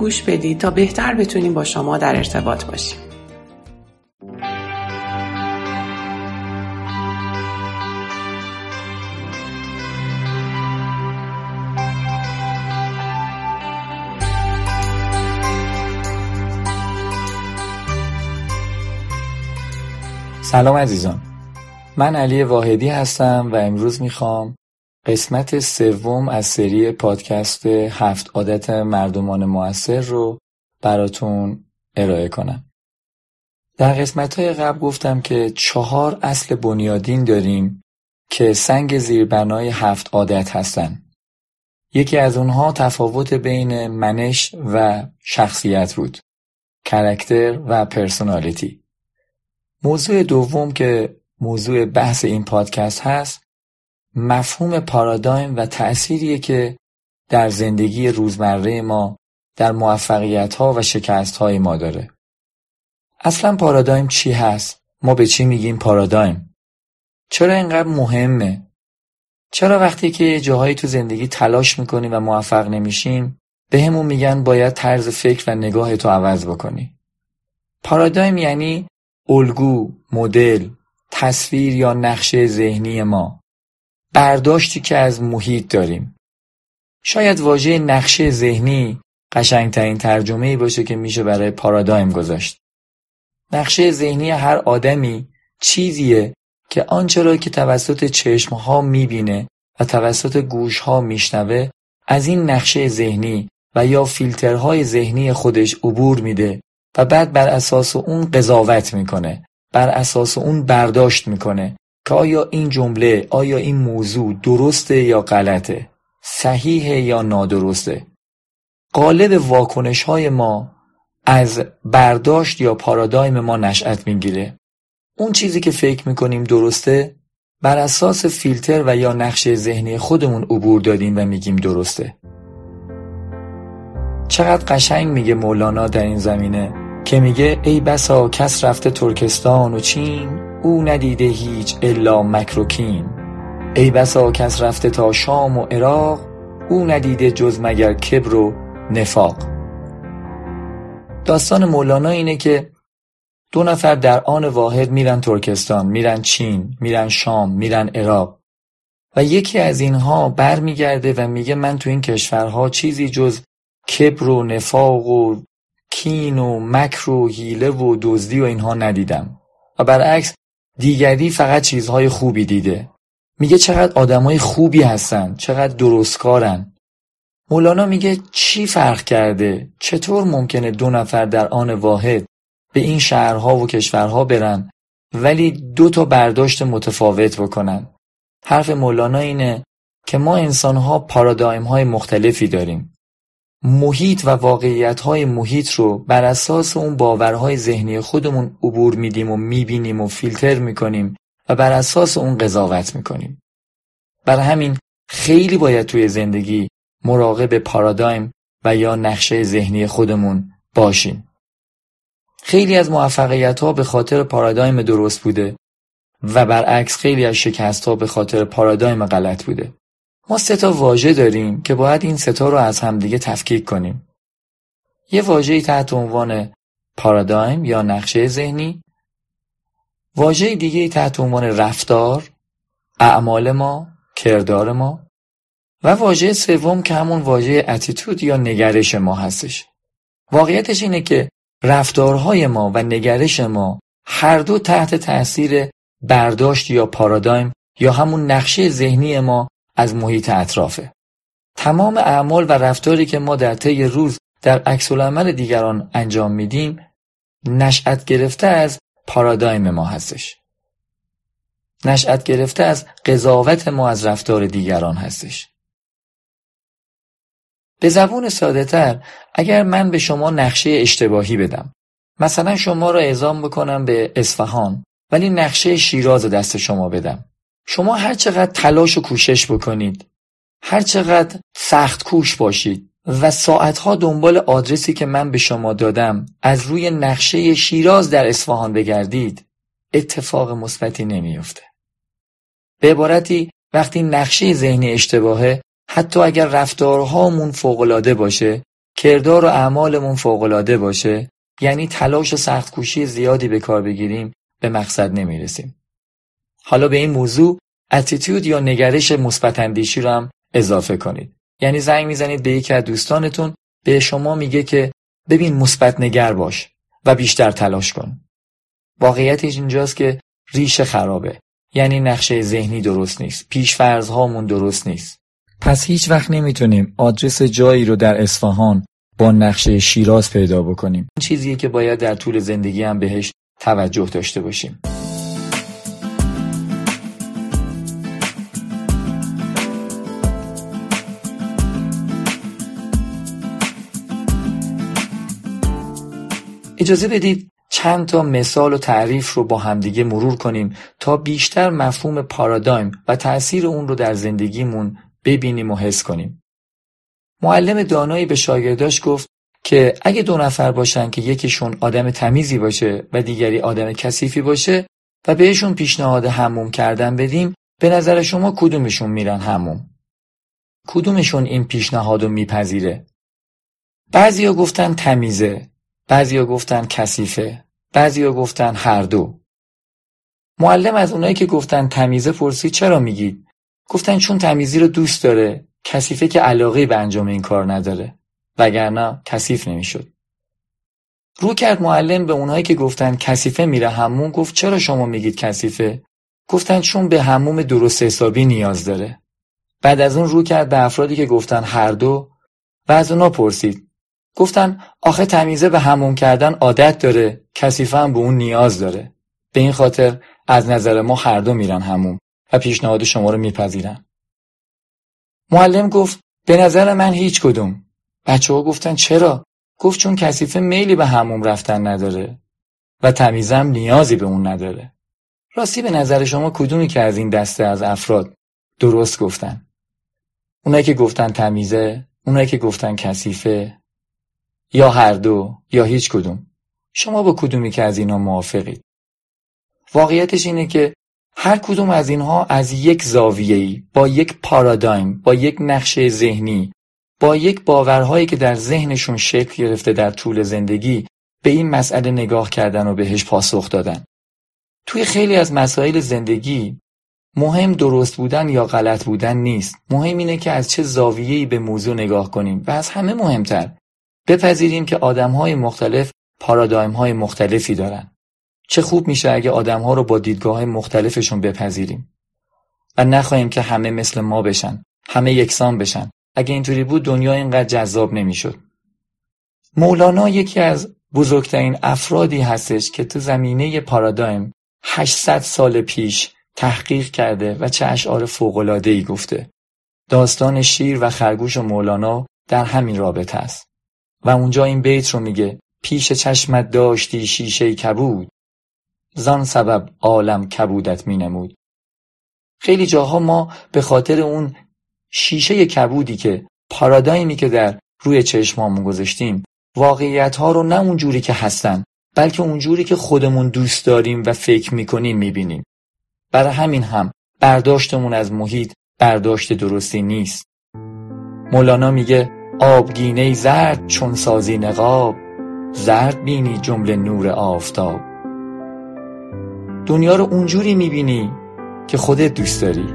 گوش بدید تا بهتر بتونیم با شما در ارتباط باشیم. سلام عزیزان من علی واحدی هستم و امروز می‌خوام قسمت سوم از سری پادکست هفت عادت مردمان موثر رو براتون ارائه کنم. در قسمت های قبل گفتم که چهار اصل بنیادین داریم که سنگ زیربنای هفت عادت هستن. یکی از اونها تفاوت بین منش و شخصیت بود کرکتر و پرسونالیتی. موضوع دوم که موضوع بحث این پادکست هست مفهوم پارادایم و تأثیریه که در زندگی روزمره ما در موفقیت ها و شکست های ما داره. اصلا پارادایم چی هست؟ ما به چی میگیم پارادایم؟ چرا اینقدر مهمه؟ چرا وقتی که جاهایی تو زندگی تلاش می‌کنیم و موفق نمیشیم به همون میگن باید طرز فکر و نگاه تو عوض بکنی؟ پارادایم یعنی الگو، مدل، تصویر یا نقشه ذهنی ما برداشتی که از محیط داریم. شاید واژه نقشه ذهنی قشنگترین ترجمه ای باشه که میشه برای پارادایم گذاشت. نقشه ذهنی هر آدمی چیزیه که آنچه را که توسط چشمها می‌بینه و توسط گوشها میشنوه از این نقشه ذهنی و یا فیلترهای ذهنی خودش عبور میده و بعد بر اساس اون قضاوت می‌کنه بر اساس اون برداشت می‌کنه. که آیا این جمله آیا این موضوع درسته یا غلطه؟ صحیحه یا نادرسته؟ قالب واکنش های ما از برداشت یا پارادایم ما نشأت می‌گیره. اون چیزی که فکر می‌کنیم درسته بر اساس فیلتر و یا نقشه ذهنی خودمون عبور دادیم و میگیم درسته. چقدر قشنگ میگه مولانا در این زمینه که میگه ای بسا کس رفته ترکستان و چین او ندیده هیچ الا مکروکین ای بسا کس رفته تا شام و عراق او ندیده جز مگر کبر و نفاق. داستان مولانا اینه که دو نفر در آن واحد میرن ترکستان میرن چین میرن شام میرن عراق. و یکی از اینها برمیگرده و میگه من تو این کشورها چیزی جز کبر و نفاق و کین و مکر و حیله و دزدی و اینها ندیدم. و برعکس دیگری فقط چیزهای خوبی دیده. میگه چقدر آدمای خوبی هستن چقدر درستکارن. مولانا میگه چی فرق کرده؟ چطور ممکنه دو نفر در آن واحد به این شهرها و کشورها برن ولی دو تا برداشت متفاوت بکنن؟ حرف مولانا اینه که ما انسانها پارادایم های مختلفی داریم. محیط و واقعیتهای محیط رو بر اساس اون باورهای ذهنی خودمون عبور میدیم و می‌بینیم و فیلتر می‌کنیم و بر اساس اون قضاوت می‌کنیم. بر همین خیلی باید توی زندگی مراقب پارادایم و یا نقشه ذهنی خودمون باشیم. خیلی از موفقیت ها به خاطر پارادایم درست بوده و برعکس خیلی از شکست ها به خاطر پارادایم غلط بوده. ما سه تا واژه داریم که باید این سه تا رو از همدیگه تفکیک کنیم. یه واژه تحت عنوان پارادایم یا نقشه ذهنی، واژه دیگه تحت عنوان رفتار، اعمال ما، کردار ما و واژه سوم که همون واژه اتیتود یا نگرش ما هستش. واقعیتش اینه که رفتارهای ما و نگرش ما هر دو تحت تاثیر برداشت یا پارادایم یا همون نقشه ذهنی ما از محیط اطرافه. تمام اعمال و رفتاری که ما در طی روز در عکس عمل دیگران انجام میدیم نشأت گرفته از پارادایم ما هستش. نشأت گرفته از قضاوت ما از رفتار دیگران هستش. به زبون ساده تر اگر من به شما نقشه اشتباهی بدم مثلا شما را اعزام بکنم به اصفهان ولی نقشه شیراز دست شما بدم شما هر چقدر تلاش و کوشش بکنید هر چقدر سخت کوش باشید و ساعتها دنبال آدرسی که من به شما دادم از روی نقشه شیراز در اصفهان بگردید اتفاق مثبتی نمیافته. به عبارتی وقتی نقشه ذهنی اشتباهه حتی اگر رفتارهامون فوقالعاده باشه کردار و اعمالمون فوقالعاده باشه یعنی تلاش و سختکوشی زیادی به کار بگیریم به مقصد نمی‌رسیم. حالا به این موضوع اتیتود یا نگرش مثبت اندیشی رو هم اضافه کنید. یعنی زنگ می‌زنید به یکی از دوستانتون به شما میگه که ببین مثبت نگر باش و بیشتر تلاش کن. واقعیتش اینجاست که ریشه خرابه. یعنی نقشه ذهنی درست نیست. پیش هامون درست نیست. پس هیچ وقت نمی‌تونیم آدرس جایی رو در اصفهان با نقشه شیراز پیدا بکنیم. چیزیه که باید در طول زندگی هم بهش توجه داشته باشیم. اجازه بدید چند تا مثال و تعریف رو با همدیگه مرور کنیم تا بیشتر مفهوم پارادایم و تأثیر اون رو در زندگیمون ببینیم و حس کنیم. معلم دانایی به شاگرداش گفت که اگه دو نفر باشن که یکیشون آدم تمیزی باشه و دیگری آدم کثیفی باشه و بهشون پیشنهاد هموم کردن بدیم به نظر شما کدومشون میرن هموم؟ کدومشون این پیشنهاد رو میپذیره؟ بعضیا گفتن تمیزه بعضیا گفتن کثیفه بعضیا گفتن هر دو. معلم از اونایی که گفتن تمیزه پرسید چرا میگید؟ گفتن چون تمیزی رو دوست داره کثیفه که علاقه به انجام این کار نداره. وگرنه کثیف نمی‌شد. رو کرد معلم به اونایی که گفتن کثیفه میره همون گفت چرا شما میگید کثیفه؟ گفتن چون به هموم درست حسابی نیاز داره. بعد از اون رو کرد به افرادی که گفتن هر دو و از اونا پرسید. گفتن آخه تمیزه به هموم کردن عادت داره کثیفه هم به اون نیاز داره. به این خاطر از نظر ما هر دو میرن هموم و پیشنهاد شما رو میپذیرن. معلم گفت به نظر من هیچ کدوم. بچه ها گفتن چرا؟ گفت چون کثیفه میلی به هموم رفتن نداره و تمیزم نیازی به اون نداره. راستی به نظر شما کدومی که از این دسته از افراد درست گفتن؟ اونایی که گفتن تمیزه اونایی که گفتن کثیفه. یا هر دو یا هیچ کدوم. شما با کدومی که از اینا موافقید؟ واقعیتش اینه که هر کدوم از اینها از یک زاویه‌ای با یک پارادایم با یک نقشه ذهنی با یک باورهایی که در ذهنشون شکل گرفته در طول زندگی به این مسئله نگاه کردن و بهش پاسخ دادن. توی خیلی از مسائل زندگی مهم درست بودن یا غلط بودن نیست. مهم اینه که از چه زاویه‌ای به موضوع نگاه کنیم و از همه مهمتر بپذیریم که آدمهای مختلف پارادایم مختلفی دارن. چه خوب میشه اگه آدمها رو با دیدگاه مختلفشون بپذیریم و نخواهیم که همه مثل ما بشن، همه یکسان بشن. اگه اینطوری بود دنیا اینقدر جذاب نمی‌شد. مولانا یکی از بزرگترین افرادی هستش که تو زمینه پارادایم 800 سال پیش تحقیق کرده و چه اشعار فوق‌العاده‌ای گفته. داستان شیر و خرگوش و مولانا در همین رابطه است. و اونجا این بیت رو میگه پیش چشمت داشتی شیشه کبود. زان سبب عالم کبودت مینمود. خیلی جاها ما به خاطر اون شیشه کبودی که پارادایمی که در روی چشمامون گذاشتیم واقعیت ها رو نه اونجوری که هستن بلکه اونجوری که خودمون دوست داریم و فکر می‌کنیم می‌بینیم. برای همین هم برداشتمون از محیط برداشت درستی نیست. مولانا میگه آبگینه زرد چون سازی نقاب زرد بینی جمله نور آفتاب. دنیا رو اونجوری می‌بینی که خودت دوست داری.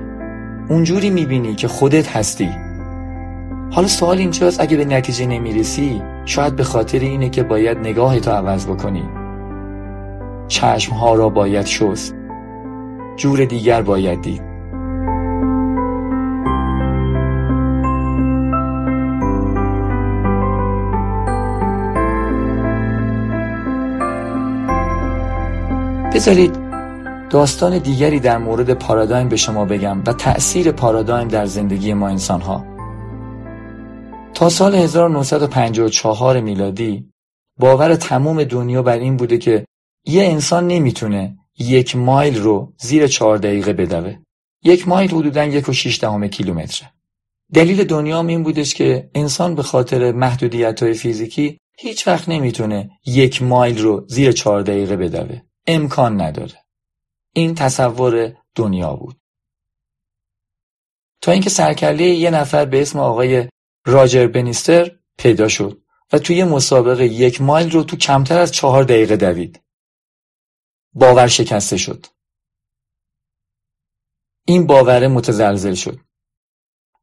اونجوری می‌بینی که خودت هستی. حالا سوال اینجاست اگه به نتیجه نمی‌رسی شاید به خاطر اینه که باید نگاهتو عوض بکنی. چشمها را باید شست. جور دیگر باید دید. بذارید داستان دیگری در مورد پارادایم به شما بگم و تأثیر پارادایم در زندگی ما انسان ها. تا سال 1954 میلادی باور تمام دنیا بر این بوده که یه انسان نمی‌تونه یک مایل رو زیر چهار دقیقه بدوه. یک مایل حدودا یک و شیش دهم کیلومتره. دلیل دنیا این بودش که انسان به خاطر محدودیت های فیزیکی هیچ وقت نمی‌تونه یک مایل رو زیر چهار دقیقه بدوه. امکان نداره این تصور دنیا بود تا اینکه سرکله یه نفر به اسم آقای راجر بنیستر پیدا شد و توی مسابقه یک مایل رو تو کمتر از چهار دقیقه دوید. باور شکسته شد. این باور متزلزل شد.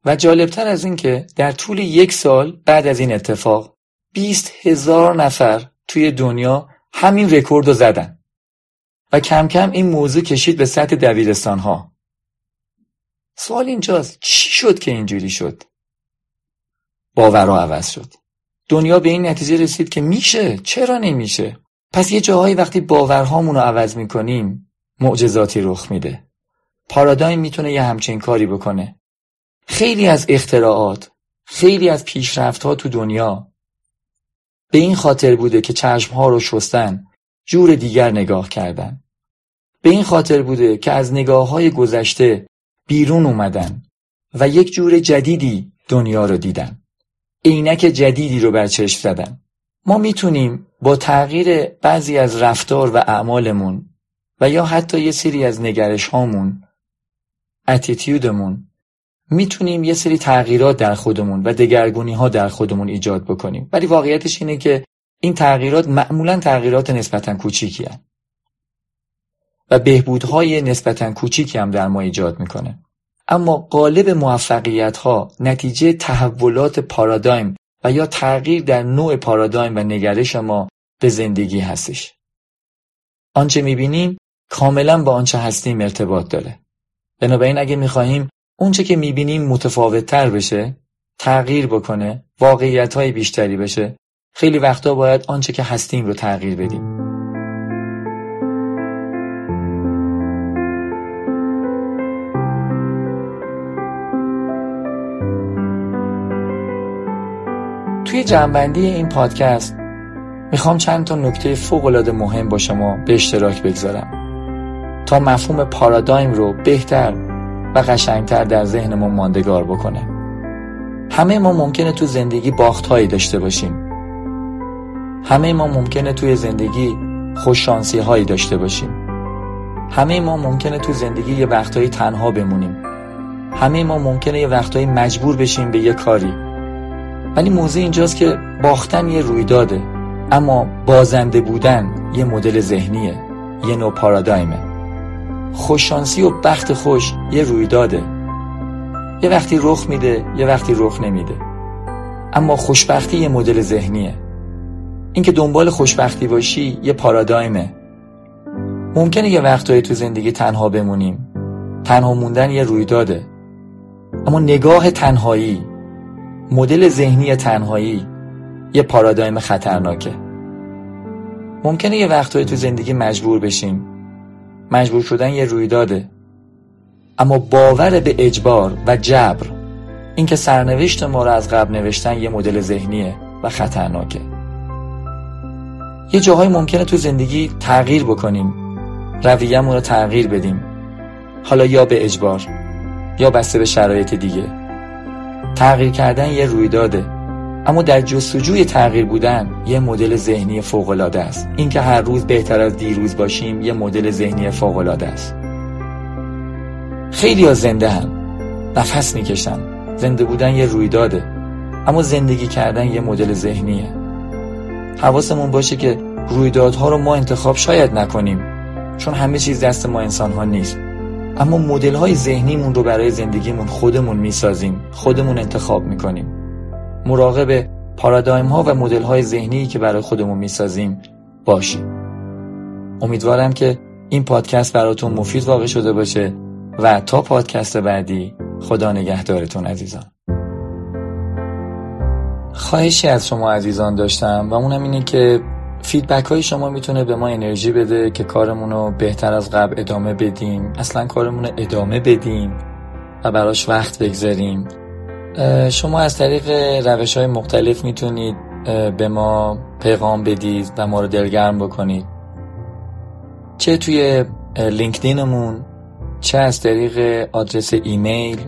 و جالبتر از این که در طول یک سال بعد از این اتفاق 20 هزار نفر توی دنیا همین رکورد رو زدن و کم کم این موضوع کشید به سطح دبیرستان ها. سوال اینجاست چی شد که اینجوری شد؟ باورها عوض شد. دنیا به این نتیجه رسید که میشه چرا نمیشه پس یه جاهایی وقتی باورهامون رو عوض می‌کنیم معجزاتی رخ میده پارادایم می‌تونه یه همچین کاری بکنه خیلی از اختراعات خیلی از پیشرفت ها تو دنیا به این خاطر بوده که چشم ها رو شستن جور دیگر نگاه کردن به این خاطر بوده که از نگاه های گذشته بیرون اومدن و یک جور جدیدی دنیا رو دیدن. عینک جدیدی رو بر چشم زدن. ما می‌تونیم با تغییر بعضی از رفتار و اعمالمون و یا حتی یه سری از نگرش هامون اتیتیودمون می‌تونیم یه سری تغییرات در خودمون و دگرگونی ها در خودمون ایجاد بکنیم. ولی واقعیتش اینه که این تغییرات معمولا تغییرات نسبتا کوچیکی هن. و بهبودهای نسبتا کوچیکی هم در ما ایجاد می‌کنه اما قالب موفقیت ها نتیجه تحولات پارادایم و یا تغییر در نوع پارادایم و نگرش ما به زندگی هستش. آنچه می‌بینیم کاملا با آنچه هستیم ارتباط داره. بنابراین اگه می‌خواهیم اونچه که می‌بینیم متفاوت تر بشه، تغییر بکنه، واقعیت های بیشتری بشه، خیلی وقتا باید آنچه که هستیم رو تغییر بدیم. توی جنبندی این پادکست می‌خوام چند تا نکته فوقالعاده مهم با شما به اشتراک بگذارم. تا مفهوم پارادایم رو بهتر و قشنگتر در ذهنمون ماندگار بکنه. همه ما ممکنه تو زندگی باختهایی داشته باشیم. همه ما ممکنه توی زندگی خوششانسی هایی داشته باشیم. همه ما ممکنه تو زندگی یه وقتهایی تنها بمونیم. همه ما ممکنه یه وقتهایی مجبور بشیم به یه کاری. ولی موضوع اینجاست که باختن یه رویداده اما بازنده بودن یه مدل ذهنیه یه نوع پارادایمه. خوششانسی و بخت خوش یه رویداده. یه وقتی رخ میده یه وقتی رخ نمیده. اما خوشبختی یه مدل ذهنیه. اینکه دنبال خوشبختی باشی یه پارادایمه. ممکنه یه وقتایی تو زندگی تنها بمونیم. تنها موندن یه رویداده. اما نگاه تنهایی مدل ذهنی تنهایی یه پارادایم خطرناکه. ممکنه یه وقتایی تو زندگی مجبور بشیم. مجبور شدن یه رویداده. اما باور به اجبار و جبر اینکه سرنوشت ما رو از قبل نوشتن یه مدل ذهنیه و خطرناکه. یه جاهای ممکنه تو زندگی تغییر بکنیم. رویهمون رو تغییر بدیم. حالا یا به اجبار یا بسته به شرایط دیگه. تغییر کردن یه رویداده. اما در جستجوی تغییر بودن یه مدل ذهنی فوقالعاده است. اینکه هر روز بهتر از دیروز باشیم یه مدل ذهنی فوقالعاده است. خیلی ها زنده هم. نفس می‌کشن. زنده بودن یه رویداده. اما زندگی کردن یه مدل ذهنیه. حواسمون باشه که رویدادها رو ما انتخاب شاید نکنیم. چون همه چیز دست ما انسان ها نیست. اما مدل های ذهنیمون رو برای زندگیمون خودمون می‌سازیم خودمون انتخاب می‌کنیم. مراقب پارادایم ها و مدل های ذهنی که برای خودمون می‌سازیم باشیم. امیدوارم که این پادکست براتون مفید واقع شده باشه و تا پادکست بعدی خدا نگهدارتون عزیزان. خواهشی از شما عزیزان داشتم و اونم اینه که فیدبک های شما می‌تونه به ما انرژی بده که کارمون رو بهتر از قبل ادامه بدیم. اصلا کارمون رو ادامه بدیم و براش وقت بگذاریم. شما از طریق روش های مختلف می‌تونید به ما پیغام بدید و ما رو دلگرم بکنید. چه توی لینکدینمون چه از طریق آدرس ایمیل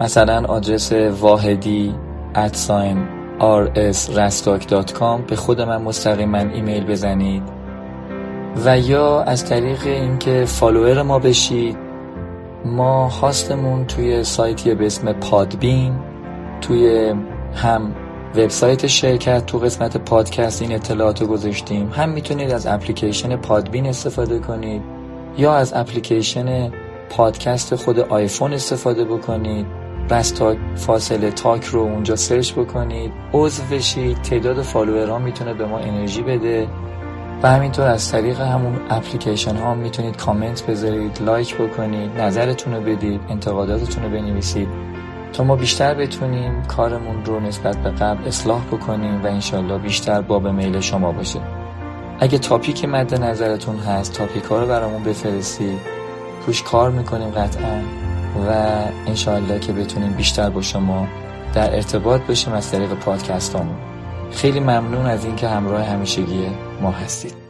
مثلا آدرس واحدی at sign rsrastock.com به خود من مستقیما ایمیل بزنید. و یا از طریق اینکه follower ما بشید ما host مون توی سایتی به اسم پادبین توی هم وبسایت شرکت تو قسمت پادکست این اطلاعات رو گذاشتیم. هم می‌تونید از اپلیکیشن پادبین استفاده کنید یا از اپلیکیشن پادکست خود آیفون استفاده بکنید. تاک فاصله تاک رو اونجا search بکنید. عضو بشید. تعداد follower ها می‌تونه به ما انرژی بده. و همینطور از طریق همون اپلیکیشن ها می‌تونید کامنت بذارید like بکنید نظرتون رو بدید انتقاداتتون رو بنویسید. تا ما بیشتر بتونیم کارمون رو نسبت به قبل اصلاح بکنیم و انشالله بیشتر باب میل شما باشه. اگه تاپیک مد نظرتون هست تاپیک ها رو برامون بفرستید. روش کار می‌کنیم قطعا. و انشالله که بتونیم بیشتر با شما در ارتباط باشیم از طریق پادکست خیلی ممنون از اینکه همراه همیشگی ما هستید.